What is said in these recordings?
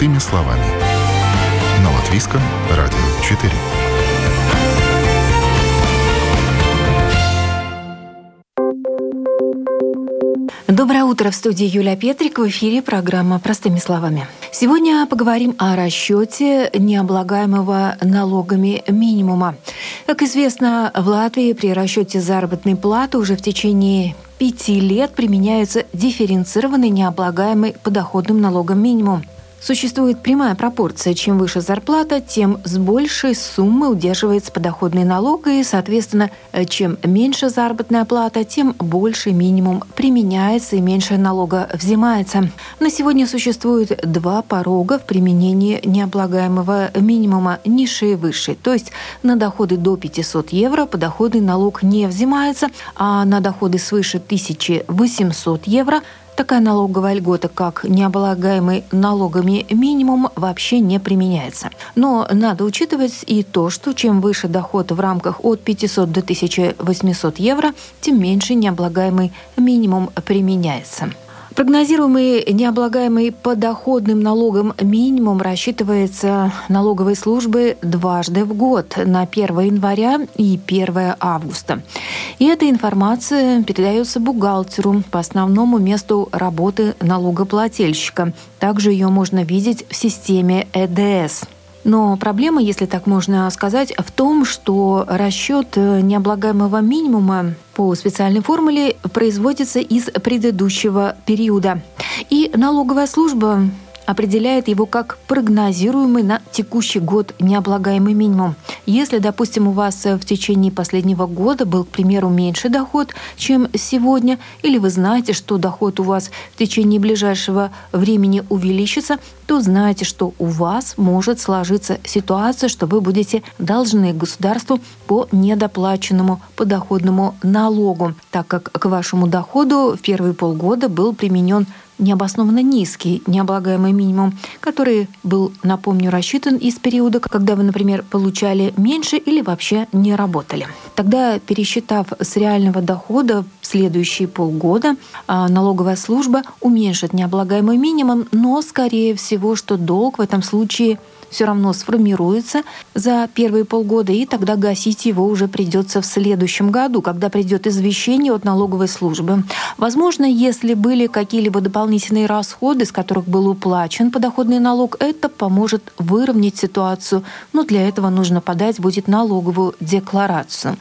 Простыми словами. На Латвийском радио 4. Доброе утро в студии Юлия Петрик. В эфире программа «Простыми словами». Сегодня поговорим о расчете необлагаемого налогами минимума. Как известно, в Латвии при расчете заработной платы уже в течение пяти лет применяется дифференцированный необлагаемый подоходным налогом минимум. Существует прямая пропорция. Чем выше зарплата, тем с большей суммы удерживается подоходный налог, и, соответственно, чем меньше заработная плата, тем больше минимум применяется и меньше налога взимается. На сегодня существует два порога в применении необлагаемого минимума – низший и высший. То есть на доходы до 500 евро подоходный налог не взимается, а на доходы свыше 1800 евро – Такая налоговая льгота, как необлагаемый налогами минимум, вообще не применяется. Но надо учитывать и то, что чем выше доход в рамках от 500 до 1800 евро, тем меньше необлагаемый минимум применяется. Прогнозируемый необлагаемый подоходным налогом минимум рассчитывается налоговой службой дважды в год на 1 января и 1 августа. И эта информация передается бухгалтеру по основному месту работы налогоплательщика. Также ее можно видеть в системе ЭДС. Но проблема, если так можно сказать, в том, что расчет необлагаемого минимума по специальной формуле производится из предыдущего периода. И налоговая служба определяет его как прогнозируемый на текущий год необлагаемый минимум. Если, допустим, у вас в течение последнего года был, к примеру, меньше доход, чем сегодня, или вы знаете, что доход у вас в течение ближайшего времени увеличится, то знаете, что у вас может сложиться ситуация, что вы будете должны государству по недоплаченному подоходному налогу, так как к вашему доходу в первые полгода был применен необоснованно низкий необлагаемый минимум, который был, напомню, рассчитан из периода, когда вы, например, получали меньше или вообще не работали. Тогда, пересчитав с реального дохода в следующие полгода, а, налоговая служба уменьшит необлагаемый минимум, но, скорее всего, что долг в этом случае – все равно сформируется за первые полгода, и тогда гасить его уже придется в следующем году, когда придет извещение от налоговой службы. Возможно, если были какие-либо дополнительные расходы, с которых был уплачен подоходный налог, это поможет выровнять ситуацию, но для этого нужно подать будет налоговую декларацию.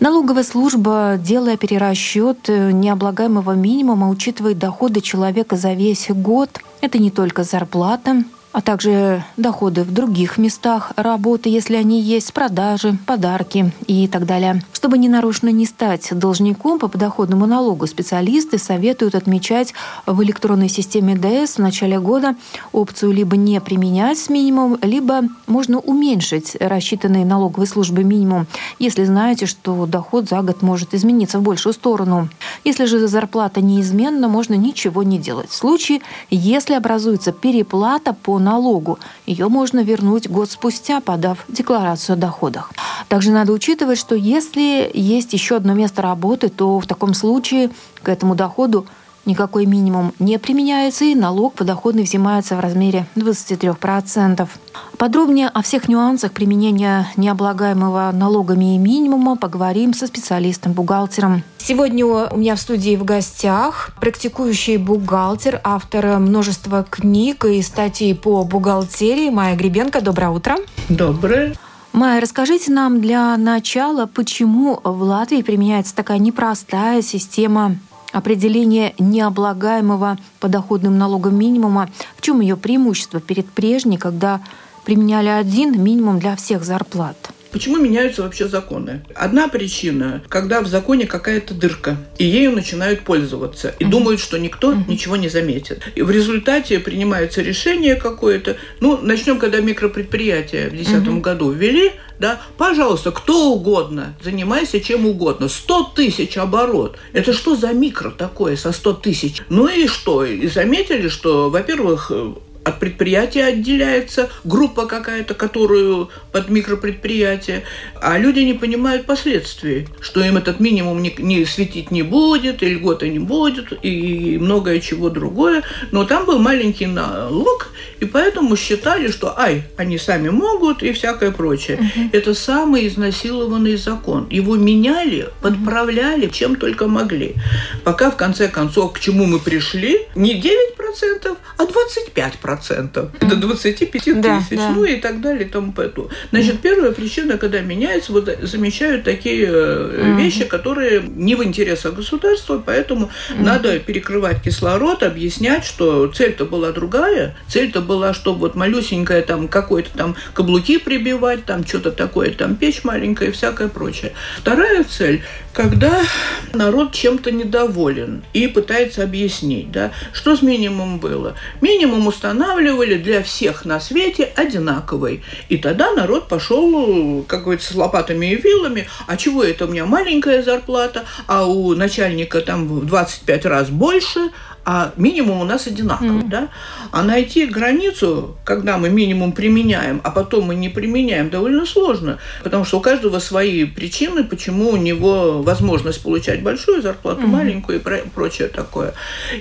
Налоговая служба, делая перерасчет необлагаемого минимума, учитывает доходы человека за весь год. Это не только зарплата, а также доходы в других местах работы, если они есть, продажи, подарки и так далее. Чтобы ненарочно не стать должником по подоходному налогу, специалисты советуют отмечать в электронной системе ДС в начале года опцию либо не применять с минимум, либо можно уменьшить рассчитанный налоговой службой минимум, если знаете, что доход за год может измениться в большую сторону. Если же зарплата неизменна, можно ничего не делать. В случае, если образуется переплата по налогу. Ее можно вернуть год спустя, подав декларацию о доходах. Также надо учитывать, что если есть еще одно место работы, то в таком случае к этому доходу никакой минимум не применяется, и налог подоходный взимается в размере 23%. Подробнее о всех нюансах применения необлагаемого налогами и минимума поговорим со специалистом-бухгалтером. Сегодня у меня в студии в гостях практикующий бухгалтер, автор множества книг и статей по бухгалтерии Майя Гребенко. Доброе утро. Доброе. Майя, расскажите нам для начала, почему в Латвии применяется такая непростая система определение необлагаемого подоходным налогом минимума. В чем ее преимущество перед прежней, когда применяли один минимум для всех зарплат? Почему меняются вообще законы? Одна причина, когда в законе какая-то дырка, и ею начинают пользоваться, и угу. думают, что никто угу. ничего не заметит. И в результате принимается решение какое-то. Ну, начнем, когда микропредприятия в 2010 угу. году ввели, да, пожалуйста, кто угодно, занимайся чем угодно. 100 тысяч оборот. Это что за микро такое со 100 тысяч? Ну и что? И заметили, что, во-первых, от предприятия отделяется группа какая-то, которую под микропредприятие, а люди не понимают последствий, что им этот минимум не, не светить не будет, и льготы не будет, и многое чего другое. Но там был маленький налог, и поэтому считали, что ай, они сами могут и всякое прочее. Угу. Это самый изнасилованный закон. Его меняли, подправляли, чем только могли. Пока в конце концов к чему мы пришли, не 9%, а 25%. До 25 тысяч, да, да. ну и так далее и тому поэтому. Значит, первая причина, когда меняется, вот замечают такие mm вещи, которые не в интересах государства, поэтому mm надо перекрывать кислород, объяснять, что цель-то была другая, цель-то была, чтобы вот малюсенькая там какой-то там каблуки прибивать, там что-то такое, там печь маленькая и всякое прочее. Вторая цель, когда народ чем-то недоволен и пытается объяснить, да, что с минимумом было. Минимум устанавливали для всех на свете одинаковый. И тогда народ пошел, как говорится, с лопатами и вилами. А чего это у меня маленькая зарплата, а у начальника там в 25 раз больше, а минимум у нас одинаковый, mm. да? А найти границу, когда мы минимум применяем, а потом мы не применяем, довольно сложно, потому что у каждого свои причины, почему у него возможность получать большую зарплату, mm. маленькую и прочее такое.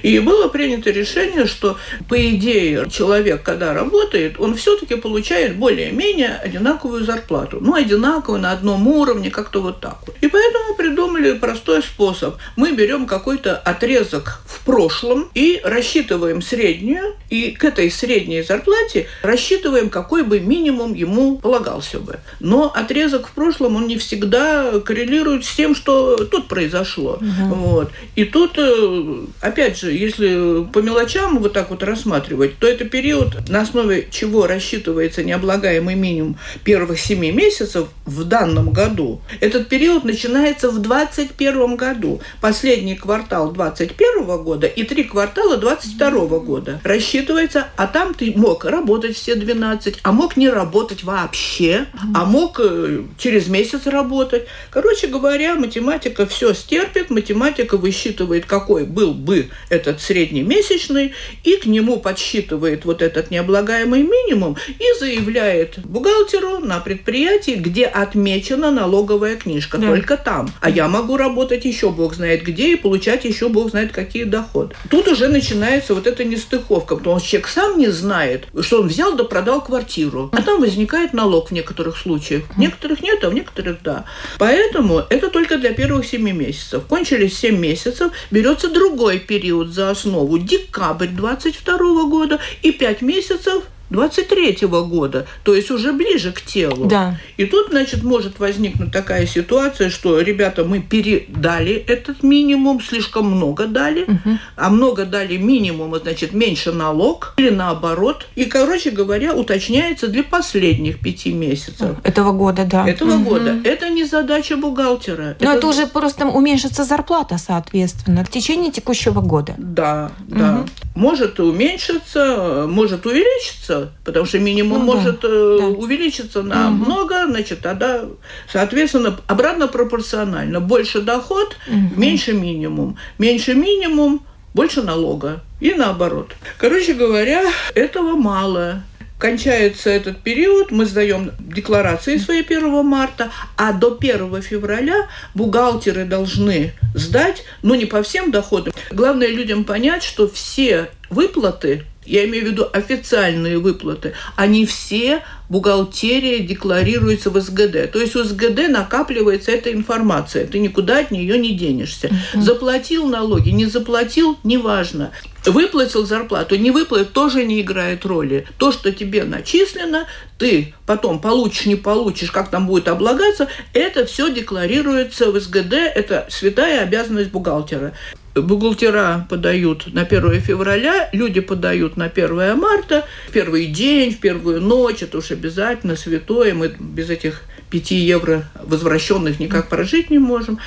И было принято решение, что по идее человек, когда работает, он все-таки получает более-менее одинаковую зарплату, ну одинаковую на одном уровне, как-то вот так вот. И поэтому придумали простой способ. Мы берем какой-то отрезок в прошлом прошлом и рассчитываем среднюю, и к этой средней зарплате рассчитываем, какой бы минимум ему полагался бы. Но отрезок в прошлом, он не всегда коррелирует с тем, что тут произошло. Угу. Вот. И тут, э, опять же, если по мелочам вот так вот рассматривать, то это период, на основе чего рассчитывается необлагаемый минимум первых семи месяцев в данном году. Этот период начинается в 2021 году. Последний квартал 2021 года и три квартала 22 года. Рассчитывается, а там ты мог работать все 12, а мог не работать вообще, а мог э, через месяц работать. Короче говоря, математика все стерпит, математика высчитывает, какой был бы этот среднемесячный, и к нему подсчитывает вот этот необлагаемый минимум и заявляет бухгалтеру на предприятии, где отмечена налоговая книжка, да. только там. А я могу работать еще бог знает где и получать еще бог знает какие доходы тут уже начинается вот эта нестыковка, потому что человек сам не знает, что он взял да продал квартиру. А там возникает налог в некоторых случаях. В некоторых нет, а в некоторых да. Поэтому это только для первых 7 месяцев. Кончились 7 месяцев, берется другой период за основу. Декабрь 22 года и 5 месяцев 23-го года, то есть уже ближе к телу. Да. И тут, значит, может возникнуть такая ситуация, что, ребята, мы передали этот минимум, слишком много дали, угу. а много дали минимум, значит, меньше налог, или наоборот. И, короче говоря, уточняется для последних пяти месяцев. Этого года, да. Этого угу. года. Это не задача бухгалтера. Но это... это уже просто уменьшится зарплата, соответственно, в течение текущего года. Да, да. Угу. Может уменьшиться, может увеличиться, потому что минимум ну, может да, э, да. увеличиться на угу. много, значит, тогда, соответственно, обратно пропорционально. Больше доход, угу. меньше минимум. Меньше минимум, больше налога. И наоборот. Короче говоря, этого мало кончается этот период, мы сдаем декларации свои 1 марта, а до 1 февраля бухгалтеры должны сдать, ну не по всем доходам. Главное людям понять, что все выплаты я имею в виду официальные выплаты, они все бухгалтерия декларируется в СГД. То есть у СГД накапливается эта информация, ты никуда от нее не денешься. Uh-huh. Заплатил налоги, не заплатил, неважно. Выплатил зарплату, не выплатил, тоже не играет роли. То, что тебе начислено, ты потом получишь, не получишь, как там будет облагаться, это все декларируется в СГД, это святая обязанность бухгалтера бухгалтера подают на 1 февраля, люди подают на 1 марта, в первый день, в первую ночь, это уж обязательно святое, мы без этих 5 евро возвращенных никак прожить не можем.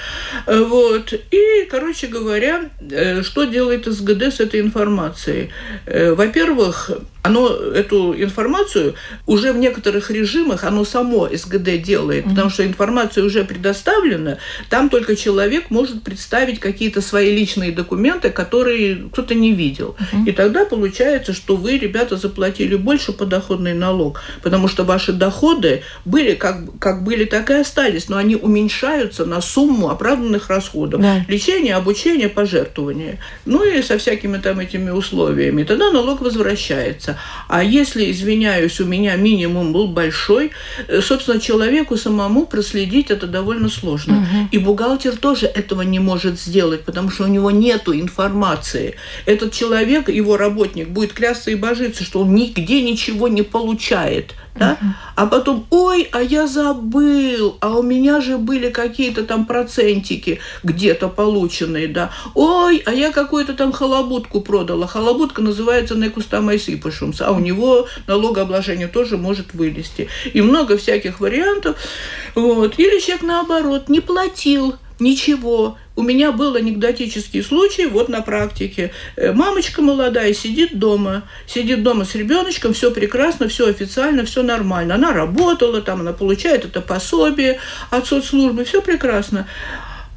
Вот. И, короче говоря, что делает СГД с этой информацией? Во-первых, оно эту информацию уже в некоторых режимах оно само СГД делает, mm-hmm. потому что информация уже предоставлена, там только человек может представить какие-то свои личные документы, которые кто-то не видел. Mm-hmm. И тогда получается, что вы, ребята, заплатили больше подоходный налог, потому что ваши доходы были как, как были, так и остались, но они уменьшаются на сумму оправданных расходов. Да. Лечение, обучение, пожертвования. Ну и со всякими там этими условиями. Тогда налог возвращается. А если, извиняюсь, у меня минимум был большой, э, собственно, человеку самому проследить это довольно сложно. Угу. И бухгалтер тоже этого не может сделать, потому что у него нет информации. Этот человек, его работник, будет клясться и божиться, что он нигде ничего не получает да? Uh-huh. А потом, ой, а я забыл, а у меня же были какие-то там процентики где-то полученные, да. Ой, а я какую-то там халабутку продала. Халабутка называется некустамайсипышумс, а у него налогообложение тоже может вылезти. И много всяких вариантов. Вот. Или человек наоборот не платил ничего. У меня был анекдотический случай вот на практике. Э, мамочка молодая сидит дома, сидит дома с ребеночком, все прекрасно, все официально, все нормально. Она работала, там она получает это пособие от соцслужбы, все прекрасно.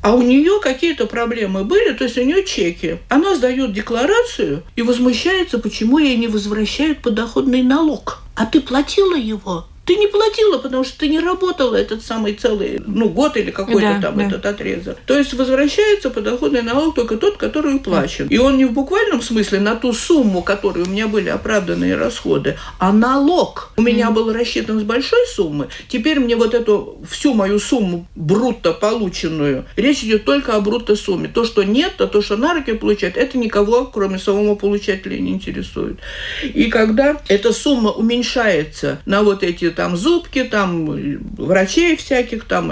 А у нее какие-то проблемы были, то есть у нее чеки. Она сдает декларацию и возмущается, почему ей не возвращают подоходный налог. А ты платила его? Ты не платила, потому что ты не работала этот самый целый, ну, год или какой-то да, там да. этот отрезок. То есть возвращается подоходный налог только тот, который уплачен. И он не в буквальном смысле на ту сумму, которой у меня были оправданные расходы, а налог. У меня был рассчитан с большой суммы. Теперь мне вот эту всю мою сумму брутто полученную, речь идет только о брутто сумме. То, что нет, то, то, что на руки получает, это никого, кроме самого получателя, не интересует. И когда эта сумма уменьшается на вот эти там зубки, там врачей всяких, там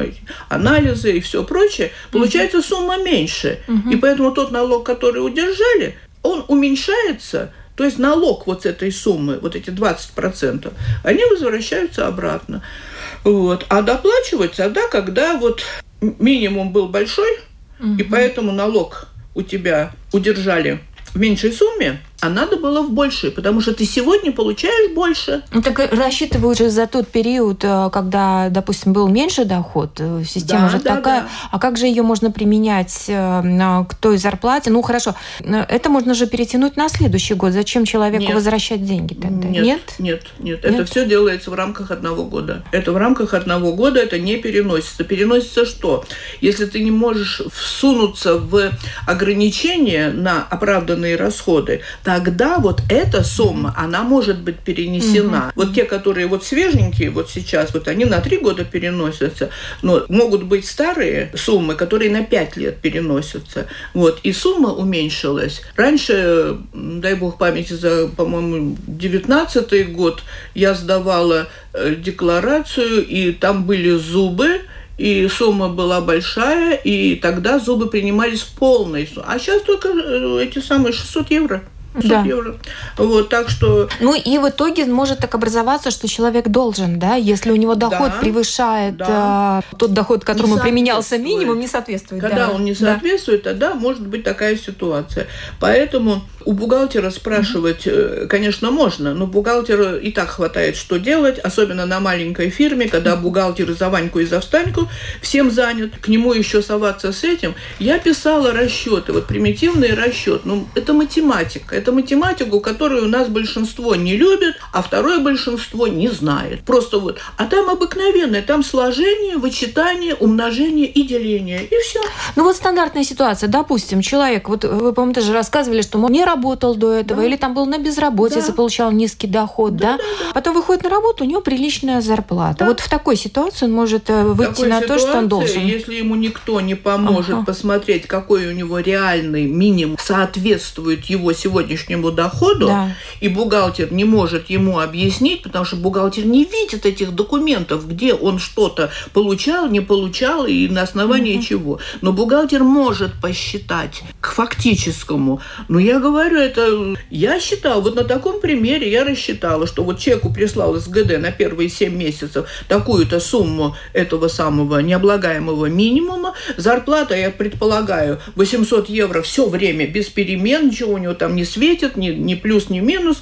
анализы и все прочее, получается угу. сумма меньше. Угу. И поэтому тот налог, который удержали, он уменьшается, то есть налог вот с этой суммы, вот эти 20%, они возвращаются обратно. Вот. А доплачивать тогда, когда вот минимум был большой, угу. и поэтому налог у тебя удержали в меньшей сумме, а надо было в большей, потому что ты сегодня получаешь больше. Ну, так рассчитывают же за тот период, э, когда, допустим, был меньше доход, э, система да, же да, такая. Да. А как же ее можно применять э, к той зарплате? Ну, хорошо, это можно же перетянуть на следующий год. Зачем человеку нет. возвращать деньги тогда? Нет, нет, нет, нет. нет. Это все делается в рамках одного года. Это в рамках одного года, это не переносится. Переносится что? Если ты не можешь всунуться в ограничения на оправданные расходы, тогда вот эта сумма, она может быть перенесена. Угу. Вот те, которые вот свеженькие, вот сейчас, вот они на три года переносятся, но могут быть старые суммы, которые на пять лет переносятся. Вот, и сумма уменьшилась. Раньше, дай бог памяти, за, по-моему, 19 год я сдавала э, декларацию, и там были зубы, и сумма была большая, и тогда зубы принимались полной. А сейчас только э, эти самые 600 евро да. евро. Вот, так что... Ну и в итоге может так образоваться, что человек должен, да, если у него доход да, превышает да. э, тот доход, которому применялся минимум, не соответствует. Когда да. он не соответствует, да. тогда может быть такая ситуация. Поэтому у бухгалтера спрашивать, угу. конечно, можно, но бухгалтеру и так хватает, что делать, особенно на маленькой фирме, когда бухгалтер за Ваньку и за Встаньку всем занят, к нему еще соваться с этим. Я писала расчеты, вот примитивный расчет, ну, это математика, это математику, которую у нас большинство не любит, а второе большинство не знает. Просто вот, а там обыкновенное, там сложение, вычитание, умножение и деление, и все. Ну вот стандартная ситуация, допустим, человек, вот вы, по-моему, тоже рассказывали, что не работал до этого, да. или там был на безработице, да. получал низкий доход, да, да? Да, да? Потом выходит на работу, у него приличная зарплата. Да. Вот в такой ситуации он может э, выйти такой на то, что он должен. Если ему никто не поможет ага. посмотреть, какой у него реальный минимум соответствует его сегодня сегодняшнему доходу, Да. и бухгалтер не может ему объяснить, потому что бухгалтер не видит этих документов, где он что-то получал, не получал и на основании чего. Но бухгалтер может посчитать к фактическому. Но я говорю, это я считал, вот на таком примере я рассчитала, что вот человеку прислал СГД на первые 7 месяцев такую-то сумму этого самого необлагаемого минимума. Зарплата, я предполагаю, 800 евро все время без перемен, ничего у него там не светит, ни, ни плюс, ни минус.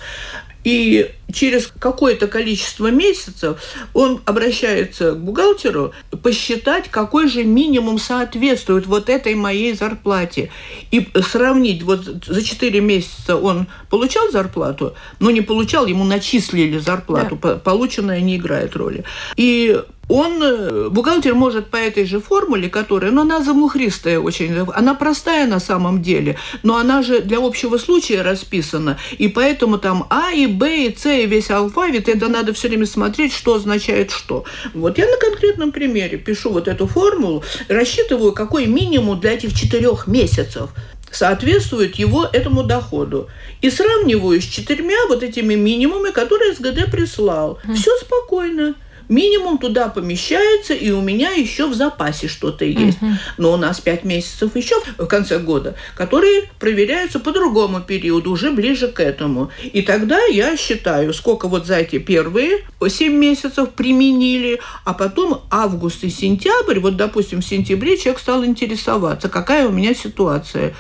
И через какое-то количество месяцев он обращается к бухгалтеру посчитать, какой же минимум соответствует вот этой моей зарплате. И сравнить, вот за 4 месяца он получал зарплату, но не получал, ему начислили зарплату, По- полученная не играет роли. И он, э, бухгалтер может по этой же формуле, которая, ну, она замухристая очень, она простая на самом деле, но она же для общего случая расписана, и поэтому там А и Б и С и весь алфавит, это надо все время смотреть, что означает что. Вот я на конкретном примере пишу вот эту формулу, рассчитываю, какой минимум для этих четырех месяцев соответствует его этому доходу. И сравниваю с четырьмя вот этими минимумами, которые СГД прислал. Все спокойно. Минимум туда помещается, и у меня еще в запасе что-то есть. Но у нас 5 месяцев еще в конце года, которые проверяются по другому периоду, уже ближе к этому. И тогда я считаю, сколько вот за эти первые 7 месяцев применили, а потом август и сентябрь, вот, допустим, в сентябре человек стал интересоваться, какая у меня ситуация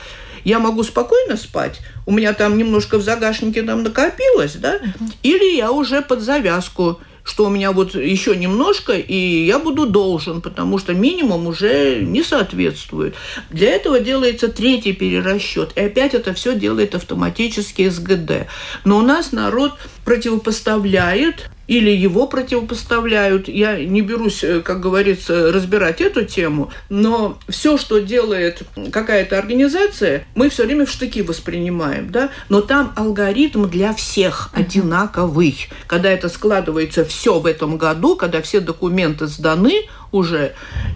я могу спокойно спать, у меня там немножко в загашнике там накопилось, да, или я уже под завязку, что у меня вот еще немножко, и я буду должен, потому что минимум уже не соответствует. Для этого делается третий перерасчет, и опять это все делает автоматически СГД. Но у нас народ противопоставляет или его противопоставляют. Я не берусь, э, как говорится, разбирать эту тему, но все, что делает какая-то организация, мы все время в штыки воспринимаем, да, но там алгоритм для всех одинаковый. Когда это складывается все в этом году, когда все документы сданы уже,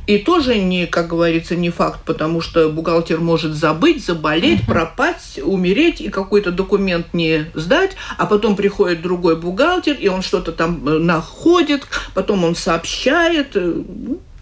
и тоже не, как говорится, не факт, потому что бухгалтер может забыть, заболеть, пропасть, умереть и какой-то документ не сдать, а потом приходит другой бухгалтер, и он что-то там э, находит, потом он сообщает, э,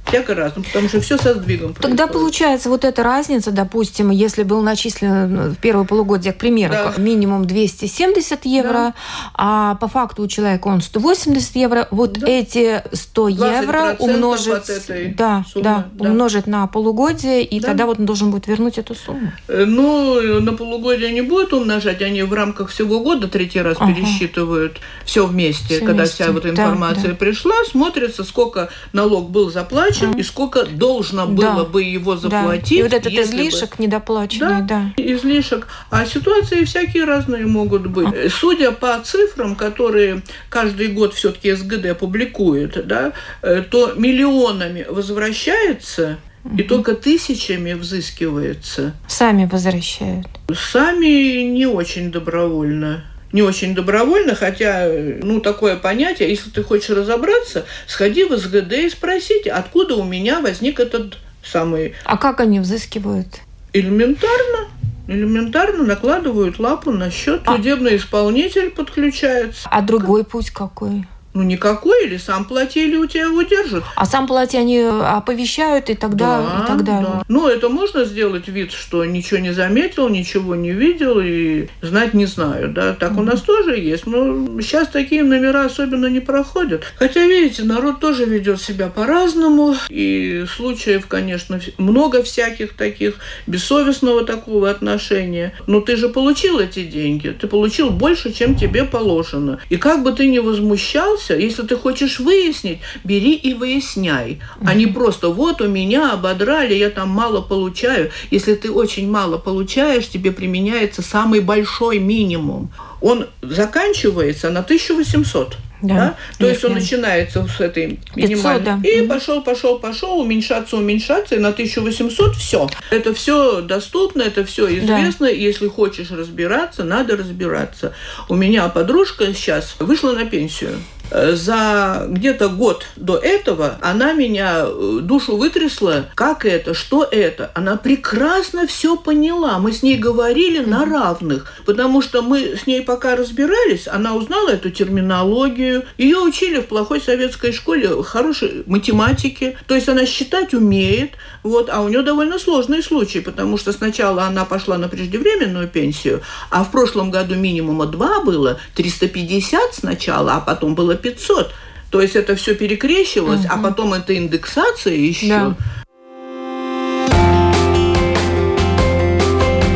всяко разно, потому что все со сдвигом Тогда происходит. получается вот эта разница, допустим, если был начислен в первое полугодие, к примеру, Да. минимум 270 евро, Да. а по факту у человека он 180 евро, вот Да. эти 100 евро 20% умножить, да, суммы, да, да. умножить на полугодие, и Да. тогда вот он должен будет вернуть эту сумму. Э, Ну, на полугодие не будут умножать, они в рамках всего года третий раз Ага. пересчитывают все вместе, Всё когда вместе. вся вот Да, информация да. пришла, смотрится, сколько налог был заплачен и сколько должно было Да. бы его Да. заплатить. И вот этот если бы- излишек недоплаченный, да. излишек. А ситуации всякие разные могут быть. Э, Судя по цифрам, которые каждый год все-таки СГД публикует, да, э, то миллионами возвращается и только тысячами взыскивается. Сами возвращают. Сами не очень добровольно. Не очень добровольно, хотя, э, ну, такое понятие, если ты хочешь разобраться, сходи в СГД и спросите, откуда у меня возник этот самый А как они взыскивают? элементарно. Элементарно накладывают лапу на счет. А. Судебный исполнитель подключается. А другой путь какой? Ну, никакой, или сам плати, или у тебя его держат. А сам плати они оповещают, и тогда, и тогда. да. Ну, это можно сделать вид, что ничего не заметил, ничего не видел и знать не знаю, да. Так у нас тоже есть. Но сейчас такие номера особенно не проходят. Хотя, видите, народ тоже ведет себя по-разному. И случаев, конечно, много всяких таких бессовестного такого отношения. Но ты же получил эти деньги. Ты получил больше, чем тебе положено. И как бы ты ни возмущался, если ты хочешь выяснить, бери и выясняй. А не просто вот у меня ободрали, я там мало получаю. Если ты очень мало получаешь, тебе применяется самый большой минимум. Он заканчивается на 1800. Да, Да? То есть он начинается с этой 500, минимальной. да. И пошел, пошел, пошел, уменьшаться, уменьшаться, и на 1800 все. Это все доступно, это все известно. Если хочешь разбираться, надо разбираться. У меня подружка сейчас вышла на пенсию. За где-то год до этого она меня э, душу вытрясла. Как это? Что это? Она прекрасно все поняла. Мы с ней говорили на равных, потому что мы с ней пока разбирались, она узнала эту терминологию. Ее учили в плохой советской школе хорошей математике. То есть она считать умеет, вот, а у нее довольно сложный случай, потому что сначала она пошла на преждевременную пенсию, а в прошлом году минимума два было, 350 сначала, а потом было 500. То есть это все перекрещивалось, угу. а потом это индексация еще. Да.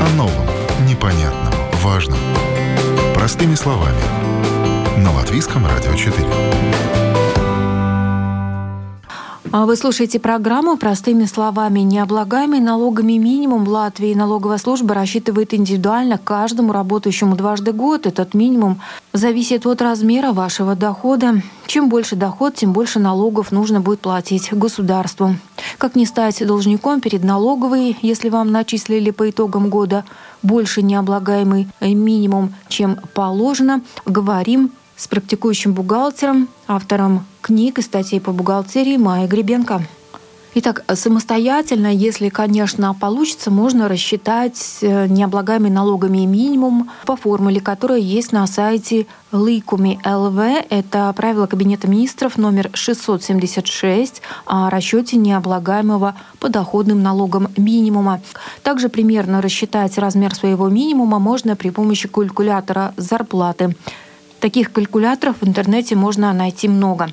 О новом, непонятном, важном. Простыми словами. На Латвийском радио 4. А вы слушаете программу «Простыми словами». Необлагаемый налогами минимум в Латвии налоговая служба рассчитывает индивидуально каждому работающему дважды год. Этот минимум зависит от размера вашего дохода. Чем больше доход, тем больше налогов нужно будет платить государству. Как не стать должником перед налоговой, если вам начислили по итогам года больше необлагаемый минимум, чем положено, говорим с практикующим бухгалтером, автором книг и статей по бухгалтерии Майя Гребенко. Итак, самостоятельно, если, конечно, получится, можно рассчитать э, необлагаемый налогами минимум по формуле, которая есть на сайте Ликуми ЛВ. Это правило Кабинета министров номер 676 о расчете необлагаемого подоходным налогом минимума. Также примерно рассчитать размер своего минимума можно при помощи калькулятора зарплаты. Таких калькуляторов в интернете можно найти много.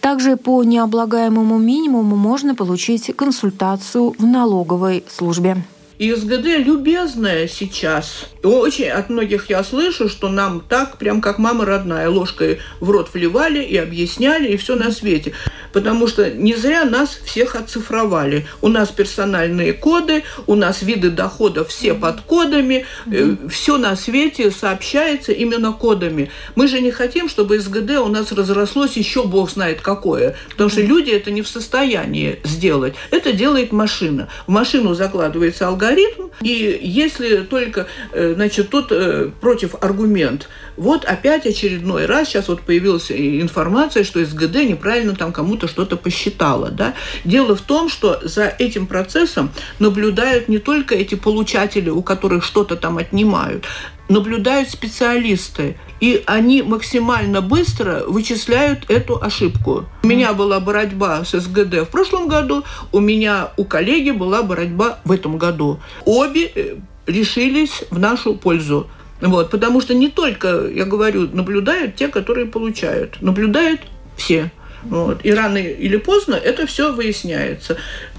Также по необлагаемому минимуму можно получить консультацию в налоговой службе. И СГД любезная сейчас. Очень от многих я слышу, что нам так, прям как мама родная, ложкой в рот вливали и объясняли, и все на свете. Потому что не зря нас всех оцифровали. У нас персональные коды, у нас виды доходов все под кодами, mm-hmm. все на свете сообщается именно кодами. Мы же не хотим, чтобы СГД у нас разрослось еще бог знает какое. Потому что люди это не в состоянии сделать. Это делает машина. В машину закладывается алгоритм, алгоритм, и если только, э, значит, тут э, против аргумент, вот опять очередной раз, сейчас вот появилась информация, что СГД неправильно там кому-то что-то посчитала, да. Дело в том, что за этим процессом наблюдают не только эти получатели, у которых что-то там отнимают, наблюдают специалисты, и они максимально быстро вычисляют эту ошибку. У меня была борьба с СГД в прошлом году, у меня у коллеги была борьба в этом году. Обе э, решились в нашу пользу. Вот, потому что не только, я говорю, наблюдают те, которые получают, наблюдают все. Вот. И рано или поздно это все выясняется.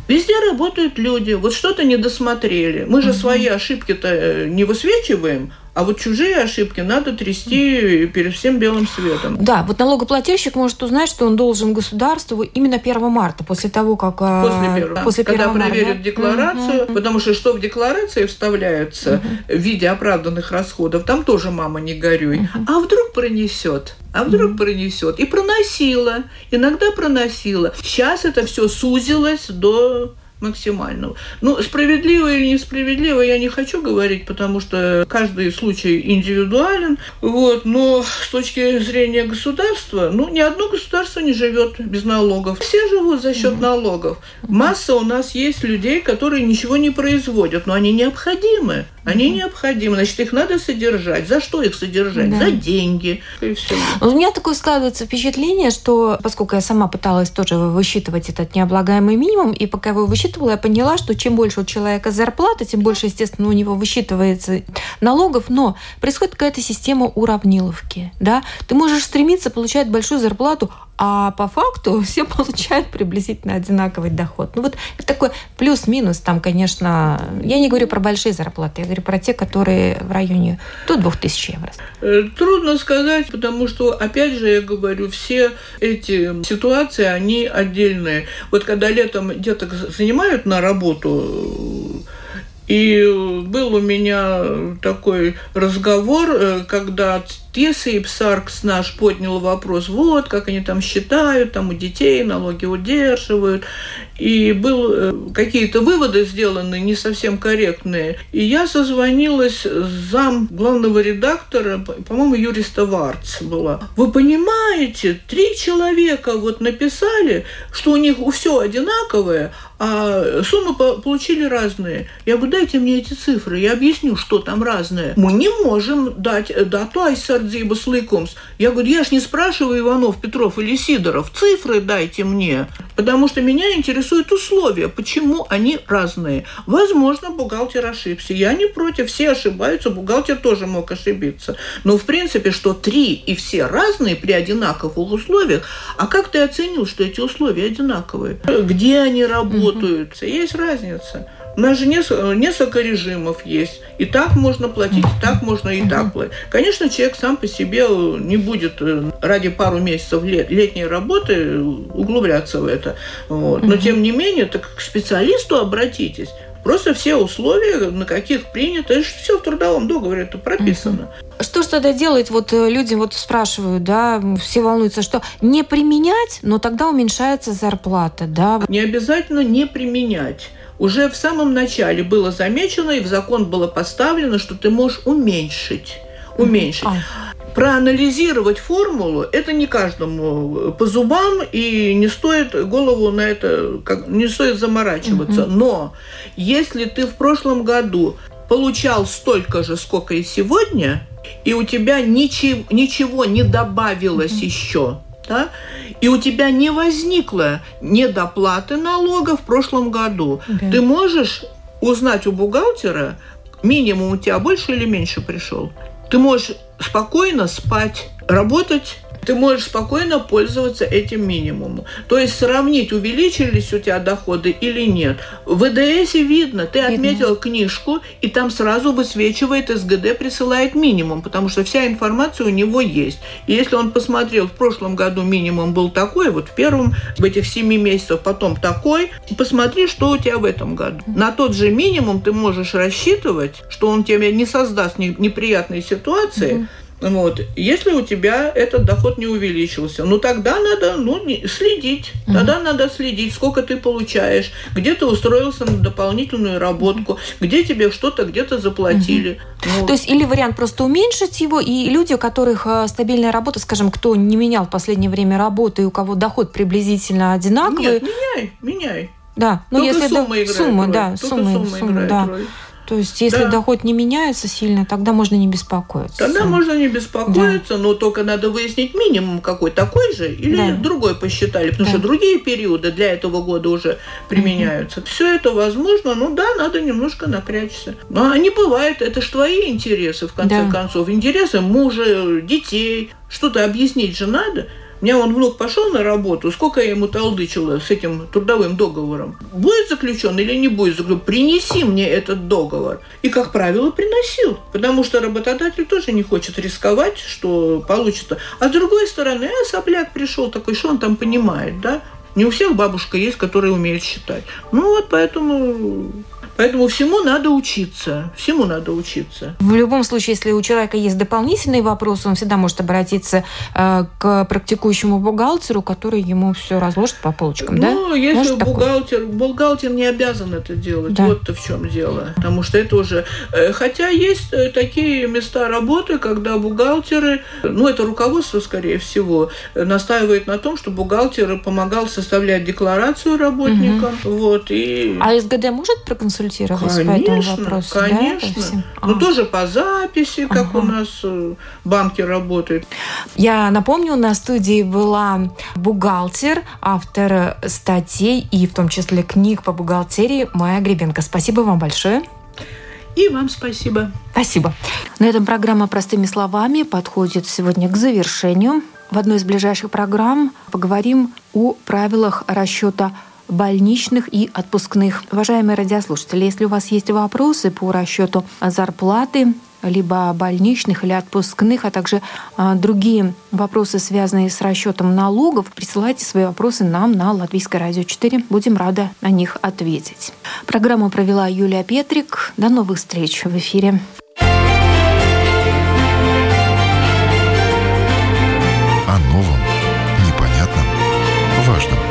Везде работают люди, вот что-то не досмотрели. Мы же угу. свои ошибки-то э, не высвечиваем, а вот чужие ошибки надо трясти перед всем белым светом. Да, вот налогоплательщик может узнать, что он должен государству именно 1 марта, после того, как... А, после 1, после 1 когда марта, проверят да? декларацию, угу. потому что что в декларации вставляется угу. в виде оправданных расходов, там тоже мама не горюй. Угу. А вдруг пронесет? А вдруг mm пронесет? И проносила. Иногда проносила. Сейчас это все сузилось до максимального. Ну, справедливо или несправедливо я не хочу говорить, потому что каждый случай индивидуален, вот, но с точки зрения государства, ну, ни одно государство не живет без налогов. Все живут за счет налогов. Масса у нас есть людей, которые ничего не производят, но они необходимы. Они необходимы, значит, их надо содержать. За что их содержать? Да. За деньги. И все. У меня такое складывается впечатление, что поскольку я сама пыталась тоже высчитывать этот необлагаемый минимум, и пока его высчитывала, я поняла, что чем больше у человека зарплата, тем больше, естественно, у него высчитывается налогов, но происходит какая-то система уравниловки. Да? Ты можешь стремиться получать большую зарплату, а по факту все получают приблизительно одинаковый доход. Ну вот это такой плюс-минус, там, конечно, я не говорю про большие зарплаты, я говорю про те, которые в районе до 2000 евро. Э, трудно сказать, потому что, опять же, я говорю, все эти ситуации, они отдельные. Вот когда летом деток занимают на работу, и был у меня такой разговор, э, когда Тесейп Саркс наш поднял вопрос, вот, как они там считают, там у детей налоги удерживают. И был э, какие-то выводы сделаны не совсем корректные. И я созвонилась с зам главного редактора, по-моему, юриста Варц была. Вы понимаете, три человека вот написали, что у них все одинаковое, а суммы получили разные. Я говорю, дайте мне эти цифры, я объясню, что там разное. Мы не можем дать дату айсардзиба слыкумс. Я говорю, я ж не спрашиваю Иванов, Петров или Сидоров, цифры дайте мне, потому что меня интересуют условия, почему они разные. Возможно, бухгалтер ошибся. Я не против, все ошибаются, бухгалтер тоже мог ошибиться. Но в принципе, что три и все разные при одинаковых условиях, а как ты оценил, что эти условия одинаковые? Где они работают? Есть разница. У нас же несколько, несколько режимов есть. И так можно платить, и так можно и так платить. Конечно, человек сам по себе не будет э, ради пару месяцев лет, летней работы углубляться в это. Вот. Но тем не менее, так к специалисту обратитесь. Просто все условия, на каких принято, это все в трудовом договоре это прописано. Что же тогда делать? Вот э, люди вот спрашивают, да, все волнуются, что не применять, но тогда уменьшается зарплата, да? Не обязательно не применять уже в самом начале было замечено и в закон было поставлено, что ты можешь уменьшить. Уменьшить. А. Проанализировать формулу – это не каждому по зубам, и не стоит голову на это, как, не стоит заморачиваться. Угу. Но если ты в прошлом году получал столько же, сколько и сегодня, и у тебя ничего, ничего не добавилось угу. еще, да, и у тебя не возникло недоплаты налога в прошлом году, да. ты можешь узнать у бухгалтера, минимум у тебя больше или меньше пришел. Ты можешь спокойно спать, работать ты можешь спокойно пользоваться этим минимумом. То есть сравнить, увеличились у тебя доходы или нет. В ВДС видно, ты видно. отметил книжку, и там сразу высвечивает СГД, присылает минимум, потому что вся информация у него есть. И если он посмотрел, в прошлом году минимум был такой, вот в первом, в этих семи месяцев, потом такой, посмотри, что у тебя в этом году. На тот же минимум ты можешь рассчитывать, что он тебе не создаст неприятной ситуации, mm вот. Если у тебя этот доход не увеличился, ну тогда надо ну, следить. Угу. Тогда надо следить, сколько ты получаешь, где ты устроился на дополнительную работку, где тебе что-то где-то заплатили. Угу. Вот. То есть или вариант просто уменьшить его, и люди, у которых э, стабильная работа, скажем, кто не менял в последнее время работу и у кого доход приблизительно одинаковый. Нет, меняй, меняй. Да, ну Только если сумма, да, сумма, роль. да, Только сумма, сумма, сумма да. Роль. То есть, если да. доход не меняется сильно, тогда можно не беспокоиться. Тогда можно не беспокоиться, да. но только надо выяснить минимум какой такой же или да. другой посчитали, потому да. что другие периоды для этого года уже применяются. Угу. Все это возможно, ну да, надо немножко напрячься. Но они бывают, это же твои интересы, в конце да. концов. Интересы мужа, детей. Что-то объяснить же надо. Меня он внук пошел на работу, сколько я ему толдычила с этим трудовым договором. Будет заключен или не будет заключен? Принеси мне этот договор. И, как правило, приносил. Потому что работодатель тоже не хочет рисковать, что получится. А с другой стороны, а сопляк пришел такой, что он там понимает, да? Не у всех бабушка есть, которая умеет считать. Ну вот поэтому Поэтому всему надо учиться. Всему надо учиться. В любом случае, если у человека есть дополнительные вопросы, он всегда может обратиться э, к практикующему бухгалтеру, который ему все разложит по полочкам, ну, да? Ну, если может бухгалтер, такое? бухгалтер не обязан это делать. Да. Вот-то в чем дело. Потому что это уже... Э, хотя есть э, такие места работы, когда бухгалтеры, ну, это руководство, скорее всего, настаивает на том, что бухгалтер помогал составлять декларацию работникам. Угу. Вот, и... А СГД может проконсультировать консультировать конечно, по этому вопросу? Конечно. Да, Но а. тоже по записи, как ага. у нас э, банки работают. Я напомню, на студии была бухгалтер, автор статей и в том числе книг по бухгалтерии Майя Гребенко. Спасибо вам большое. И вам спасибо. Спасибо. На этом программа «Простыми словами» подходит сегодня к завершению. В одной из ближайших программ поговорим о правилах расчета больничных и отпускных. Уважаемые радиослушатели, если у вас есть вопросы по расчету зарплаты, либо больничных или отпускных, а также а, другие вопросы, связанные с расчетом налогов, присылайте свои вопросы нам на Латвийское радио 4. Будем рады на них ответить. Программу провела Юлия Петрик. До новых встреч в эфире. О новом, непонятном, важном.